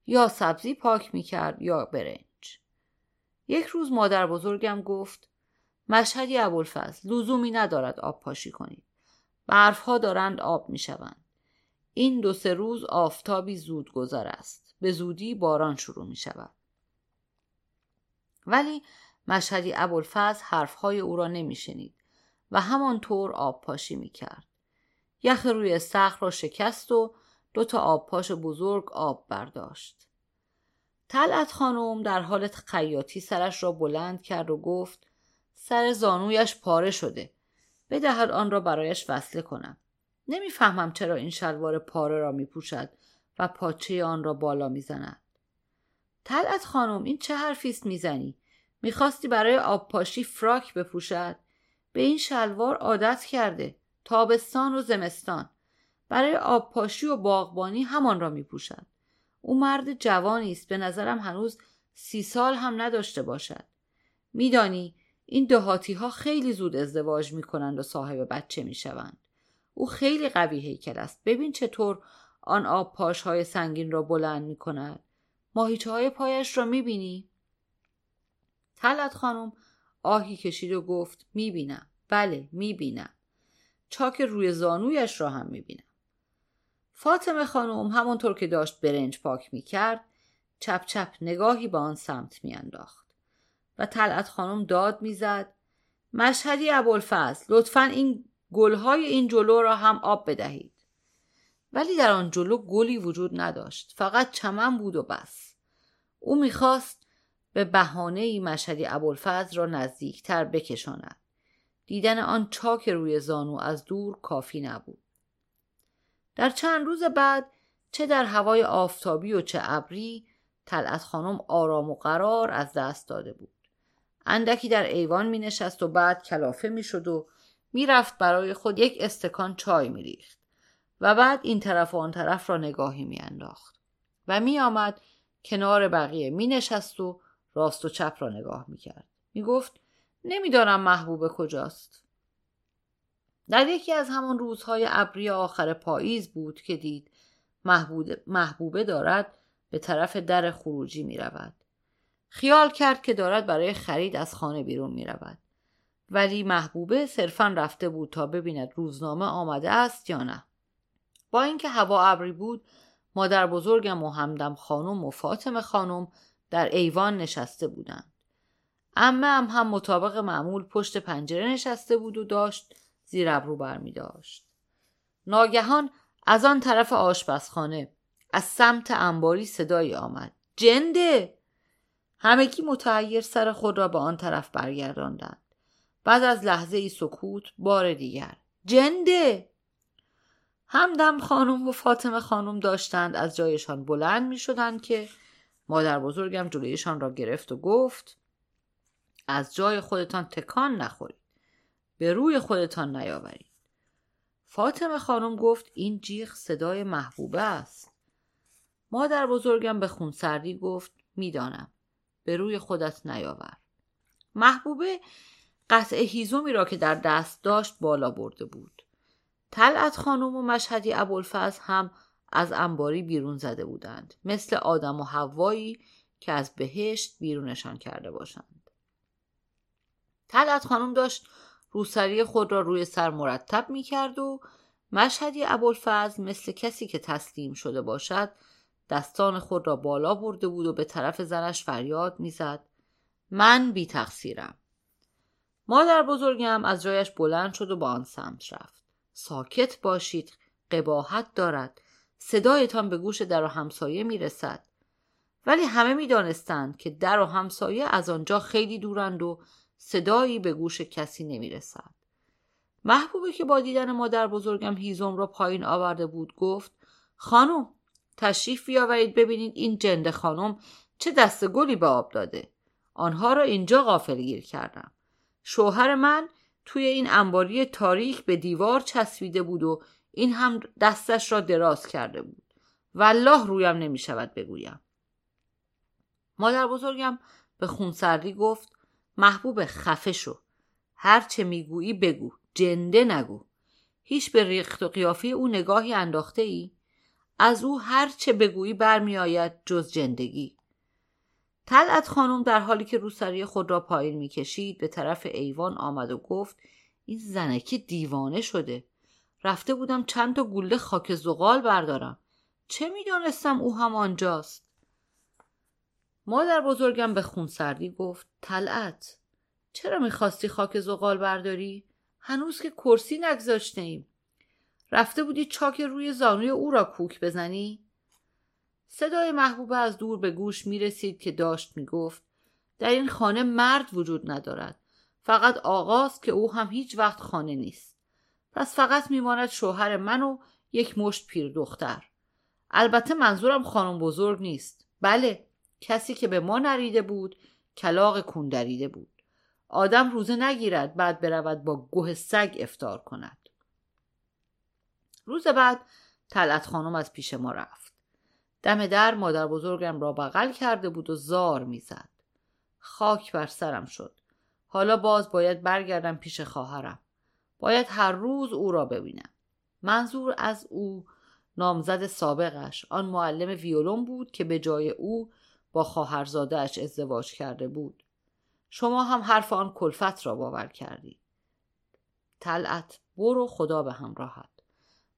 یا سبزی پاک می کرد یا برنج. یک روز مادر بزرگم گفت مشهدی ابوالفضل لزومی ندارد آب پاشی کنید. برفها دارند آب می شوند. این دو سه روز آفتابی زود گذر است. به زودی باران شروع می شود. ولی مشهدی ابوالفضل حرفهای او را نمی شنید و همانطور آب پاشی می کرد. یخ روی سخت را شکست و دو تا آب پاش بزرگ آب برداشت. طلعت خانم در حالت خیاطی سرش را بلند کرد و گفت سر زانویش پاره شده. بدهد آن را برایش وصله کنم. نمی‌فهمم چرا این شلوار پاره را می پوشد و پاچه آن را بالا می‌زند. طلعت خانم این چه حرفی است می‌زنی؟ می‌خواستی برای آب پاشی فراک بپوشد؟ به این شلوار عادت کرده. تابستان و زمستان. برای آب پاشی و باغبانی همان را میپوشد. او مرد جوانی است به نظرم هنوز سی سال هم نداشته باشد. میدانی این دهاتی ها خیلی زود ازدواج می کنند و صاحب بچه می شوند. او خیلی قوی هیکل است. ببین چطور آن آب پاش های سنگین را بلند می کند. ماهیچه های پایش را می بینی؟ تلت خانم آهی کشید و گفت می بینم. بله می بینم. چاک روی زانویش را هم می‌بینم فاطمه خانم همانطور که داشت برنج پاک می‌کرد چپ چپ نگاهی به آن سمت میانداخت و طلعت خانم داد می‌زد مشهدی ابوالفضل لطفا این گلهای این جلو را هم آب بدهید ولی در آن جلو گلی وجود نداشت فقط چمن بود و بس او می‌خواست به بهانه ای مشهدی ابوالفضل را نزدیکتر بکشاند. دیدن آن چاک روی زانو از دور کافی نبود. در چند روز بعد چه در هوای آفتابی و چه ابری طلعت خانم آرام و قرار از دست داده بود. اندکی در ایوان می نشست و بعد کلافه می شد و می رفت برای خود یک استکان چای می ریخت و بعد این طرف و آن طرف را نگاهی می انداخت و می آمد کنار بقیه می نشست و راست و چپ را نگاه می کرد می گفت نمی‌دانم محبوبه کجاست در یکی از همان روزهای ابری آخر پاییز بود که دید محبوبه دارد به طرف در خروجی می رود. خیال کرد که دارد برای خرید از خانه بیرون می رود. ولی محبوبه صرفا رفته بود تا ببیند روزنامه آمده است یا نه. با اینکه هوا ابری بود مادر بزرگم و همدم خانم و فاطمه خانم در ایوان نشسته بودند. امه هم هم مطابق معمول پشت پنجره نشسته بود و داشت زیر ابرو برمی داشت. ناگهان از آن طرف آشپزخانه از سمت انباری صدایی آمد. جنده! همگی متعیر سر خود را به آن طرف برگرداندند. بعد از لحظه ای سکوت بار دیگر. جنده! همدم خانم و فاطمه خانم داشتند از جایشان بلند می شدند که مادر بزرگم جلویشان را گرفت و گفت از جای خودتان تکان نخورید. به روی خودتان نیاورید. فاطمه خانم گفت این جیغ صدای محبوبه است. مادر بزرگم به خونسردی گفت می‌دانم. به روی خودت نیاور. محبوبه قطع هیزومی را که در دست داشت بالا برده بود. طلعت خانم و مشهدی ابوالفضل هم از انباری بیرون زده بودند. مثل آدم و حوایی که از بهشت بیرونشان کرده باشند. طلعت خانم داشت روسری خود را روی سر مرتب می کرد و مشهدی ابوالفضل مثل کسی که تسلیم شده باشد دستان خود را بالا برده بود و به طرف زنش فریاد می‌زد. من بی تقصیرم. مادر بزرگم از جایش بلند شد و با آن سمت رفت. ساکت باشید قباحت دارد. صدایتان به گوش در و همسایه می رسد. ولی همه می دانستند که در و همسایه از آنجا خیلی دورند و صدایی به گوش کسی نمی رسد. محبوبه که با دیدن مادر بزرگم هیزم را پایین آورده بود گفت خانم تشریف بیاورید ببینید این جنده خانم چه دست گلی به آب داده آنها را اینجا غافل گیر کردم شوهر من توی این انباری تاریک به دیوار چسبیده بود و این هم دستش را دراز کرده بود. والله رویم نمی شود بگویم. مادر بزرگم به خونسردی گفت محبوب خفه شو. هر چه می‌گویی بگو جنده نگو. هیچ به ریخت و قیافه او نگاهی انداخته ای؟ از او هر چه بگویی برمیآید جز جندگی. طلعت خانم در حالی که روسری خود را پایین می‌کشید به طرف ایوان آمد و گفت این زنکی دیوانه شده. رفته بودم چند تا گوله خاک زغال بردارم. چه می‌دانستم او هم آنجاست؟ مادر بزرگم به خونسردی گفت طلعت چرا می‌خواستی خاک زغال برداری؟ هنوز که کرسی نگذاشته ایم رفته بودی چاک روی زانوی او را کوک بزنی؟ صدای محبوبه از دور به گوش می رسید که داشت می گفت در این خانه مرد وجود ندارد. فقط آغاز که او هم هیچ وقت خانه نیست. پس فقط میماند شوهر من و یک مشت پیر دختر. البته منظورم خانم بزرگ نیست. بله کسی که به ما نریده بود کلاق کندریده بود. آدم روزه نگیرد بعد برود با گوه سگ افتار کند. روز بعد طلعت خانم از پیش ما رفت. دم در مادر بزرگم را بغل کرده بود و زار می‌زد. خاک بر سرم شد. حالا باز باید برگردم پیش خواهرم. باید هر روز او را ببینم. منظور از او نامزد سابقش. آن معلم ویولون بود که به جای او با خواهرزادهاش ازدواج کرده بود. شما هم حرف آن کلفت را باور کردید طلعت برو خدا به همراهت.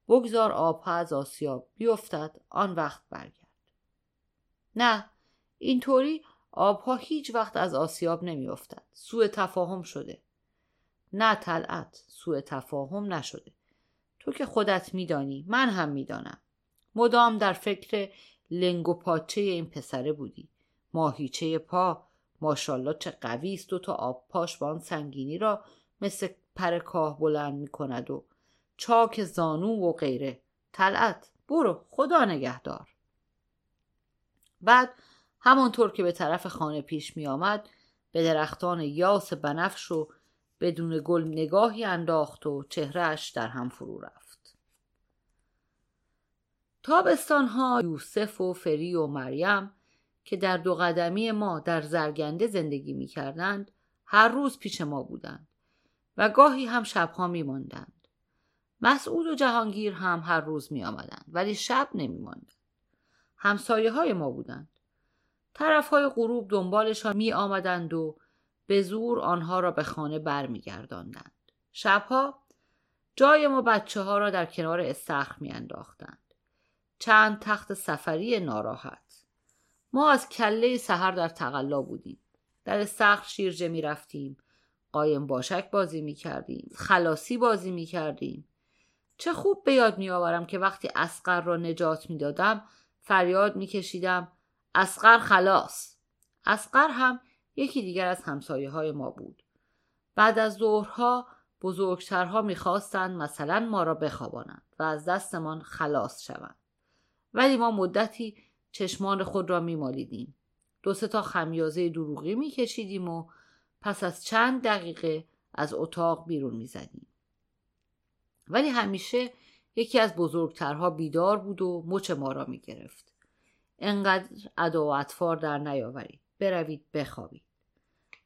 بگذار آبها از آسیاب بیفتد آن وقت برگرد. نه اینطوری آبها هیچ وقت از آسیاب نمیافتد. سوء تفاهم شده. نه طلعت سوء تفاهم نشده. تو که خودت میدانی من هم می‌دانم. مدام در فکر لنگ و پاچه این پسره بودی. ماهیچه پا ماشالله چه قوی است و تا آب پاش با آن سنگینی را مثل پر کاه بلند می کند و چاک زانو و غیره. طلعت برو خدا نگهدار. بعد همانطور که به طرف خانه پیش می آمد به درختان یاس بنفش و بدون گل نگاهی انداخت و چهرهش در هم فرو رفت تابستان ها یوسف و فری و مریم که در دو قدمی ما در زرگنده زندگی می کردند هر روز پیش ما بودند و گاهی هم شبها می ماندند. مسعود و جهانگیر هم هر روز می آمدند ولی شب نمی ماندند. همسایه های ما بودند. طرف های غروب دنبالشان می آمدند و به زور آنها را به خانه برمیگرداندند. شبها جای ما بچه ها را در کنار استخر می انداختند. چند تخت سفری ناراحت. ما از کله سحر در تقلا بودیم. در استخر شیرجه می رفتیم. قایم باشک بازی می کردیم. خلاصی بازی می کردیم. چه خوب به یاد می آورم که وقتی اسقر را نجات می دادم فریاد می کشیدم اسقر خلاص. اسقر هم یکی دیگر از همسایه های ما بود. بعد از ظهرها بزرگترها می‌خواستند مثلا ما را بخوابانند و از دستمان خلاص شوند. ولی ما مدتی چشمان خود را میمالیدیم. دو سه تا خمیازه دروغی میکشیدیم و پس از چند دقیقه از اتاق بیرون می‌زدیم. ولی همیشه یکی از بزرگترها بیدار بود و مچ ما را می‌گرفت. انقدر ادا و اطفار در نیاورید. بروید بخوابید.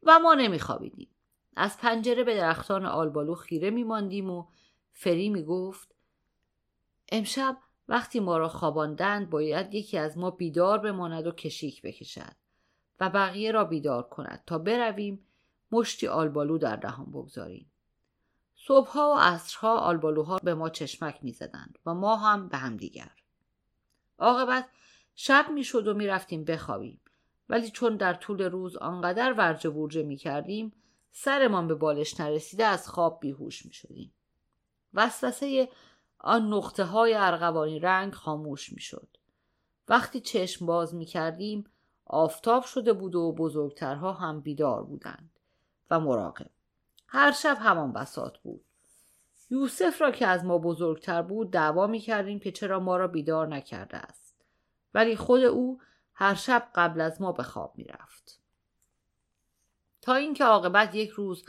و ما نمیخوابیدیم. از پنجره به درختان آلبالو خیره میماندیم و فری می‌گفت امشب وقتی ما را خواباندند باید یکی از ما بیدار بماند و کشیک بکشد و بقیه را بیدار کند تا برویم مشتی آلبالو در دهان بگذاریم. صبحها و عصرها آلبالوها به ما چشمک می‌زدند و ما هم به هم دیگر. عاقبت شب می‌شد و می‌رفتیم بخوابیم. ولی چون در طول روز آنقدر ورجه ورجه می کردیم سرمان به بالش نرسیده از خواب بیهوش می شدیم. وسوسه آن نقطه های ارغوانی رنگ خاموش می شد. وقتی چشم باز می کردیم آفتاب شده بود و بزرگترها هم بیدار بودند و مراقب. هر شب همان بسات بود. یوسف را که از ما بزرگتر بود دعوا می کردیم که چرا ما را بیدار نکرده است. ولی خود او هر شب قبل از ما به خواب می‌رفت. تا اینکه عاقبت یک روز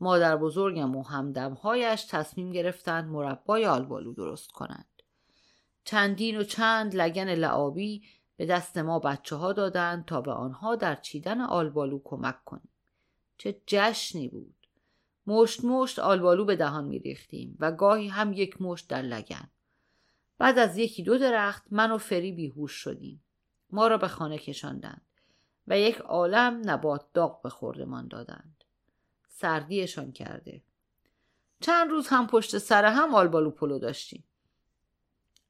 مادر بزرگم و همدمهایش تصمیم گرفتند مربای آلبالو درست کنند. چندین و چند لگن لعابی به دست ما بچه ها دادند تا به آنها در چیدن آلبالو کمک کنیم. چه جشنی بود. مشت مشت آلبالو به دهان می ریختیم و گاهی هم یک مشت در لگن. بعد از یکی دو درخت من و فری بیهوش شدیم. ما را به خانه کشاندند و یک عالم نبات داغ به خوردمان دادند. سردیشان کرده. چند روز هم پشت سر هم آلبالو پلو داشتیم.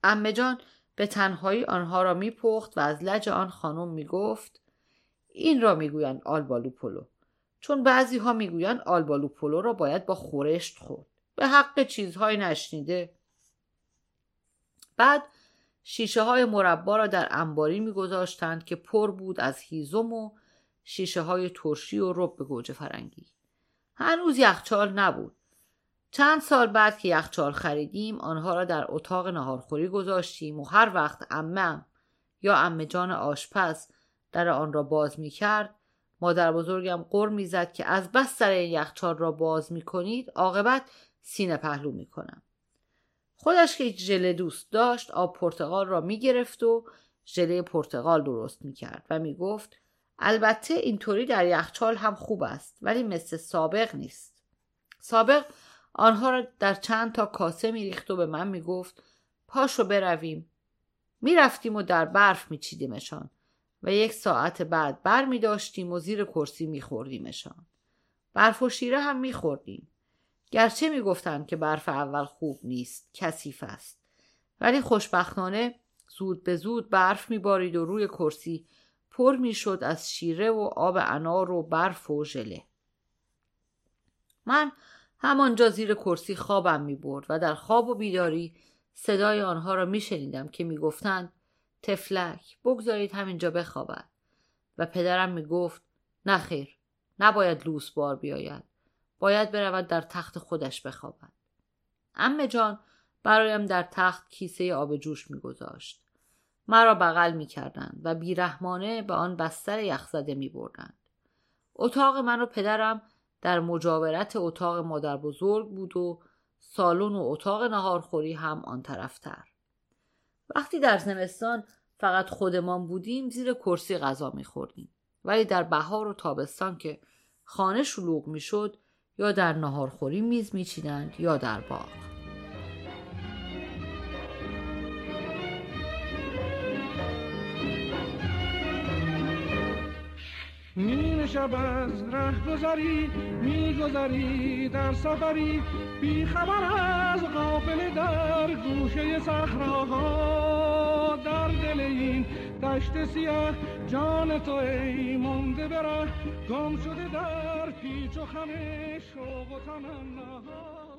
عمه جان به تنهایی آنها را میپخت و از لج آن خانم می‌گفت این را می‌گویند آلبالو پلو چون بعضی ها می‌گویند آلبالو پلو را باید با خورشت خورد. به حق چیزهای نشنیده. بعد شیشه های مربا را در انباری میگذاشتند که پر بود از هیزم و شیشه های ترشی و رب گوجه فرنگی هنوز یخچال نبود چند سال بعد که یخچال خریدیم آنها را در اتاق نهارخوری گذاشتیم و هر وقت امم یا امه جان آشپز در آن را باز می کرد مادر بزرگم قر می‌زد که از بس این یخچال را باز می کنید عاقبت سینه پهلو می کنم. خودش که ژله دوست داشت آب پرتقال را می‌گرفت و ژله پرتقال درست می‌کرد و می‌گفت البته اینطوری در یخچال هم خوب است ولی مثل سابق نیست. سابق آنها را در چند تا کاسه میریخت و به من می‌گفت پاشو برویم. می‌رفتیم و در برف میچیدیمشان و یک ساعت بعد بر می داشتیم و زیر کرسی میخوردیمشان. برف و شیره هم میخوردیم. گرچه می‌گفتند که برف اول خوب نیست کثیف است. ولی خوشبختانه زود به زود برف میبارید و روی کرسی پر می‌شد از شیره و آب انار و برف و ژله. من همانجا زیر کرسی خوابم می برد و در خواب و بیداری صدای آنها را می شنیدم که می گفتند تفلک بگذارید همینجا بخوابد. و پدرم می گفت نخیر نباید لوس بار بیاید. باید برود در تخت خودش بخوابد. امه جان برایم در تخت کیسه آب جوش میگذاشت. مرا بغل می‌کردند و بیرحمانه به آن بستر یخزده میبردند. اتاق من و پدرم در مجاورت اتاق مادر بزرگ بود و سالن و اتاق نهارخوری هم آن طرفتر. وقتی در زمستان فقط خودمان بودیم زیر کرسی غذا میخوردیم. ولی در بهار و تابستان که خانه شلوغ می‌شد یا در نهارخوری میز میچیدند یا در باغ. نیم شب از ره گذری میگذری در سفری. بی خبر از قافل در گوشه صحراها. در دل این دشت سیاه جان تو ای مونده بره گم شده در پیچ و خم شوق و تمنا